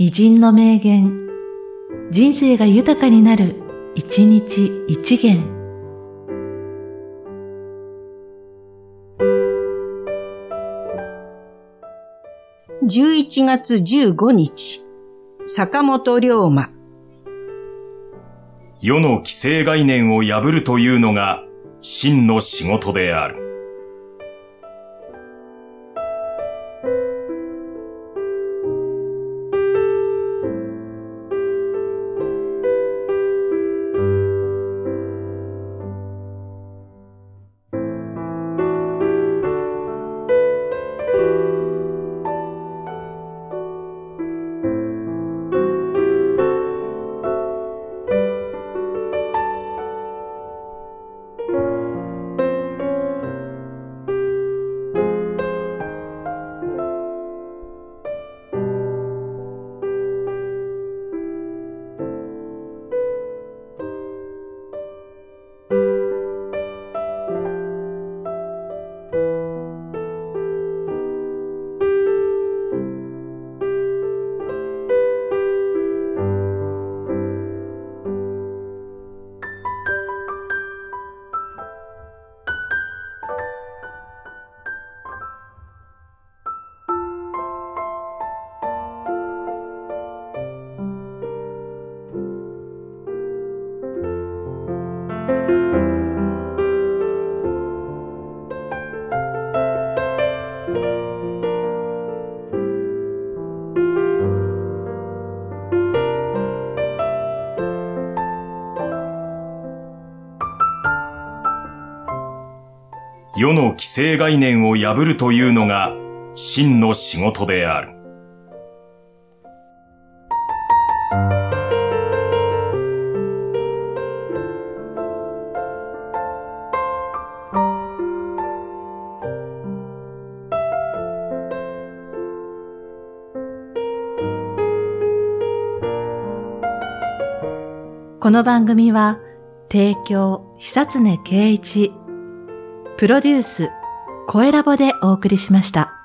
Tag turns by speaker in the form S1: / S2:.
S1: 偉人の名言、人生が豊かになる、一日一元。
S2: 11月15日、坂本龍馬。
S3: 世の既成概念を破るというのが真の仕事である。世の既成概念を破るというのが真の仕事である。
S1: この番組は、提供、久常圭一、プロデュース、声ラボでお送りしました。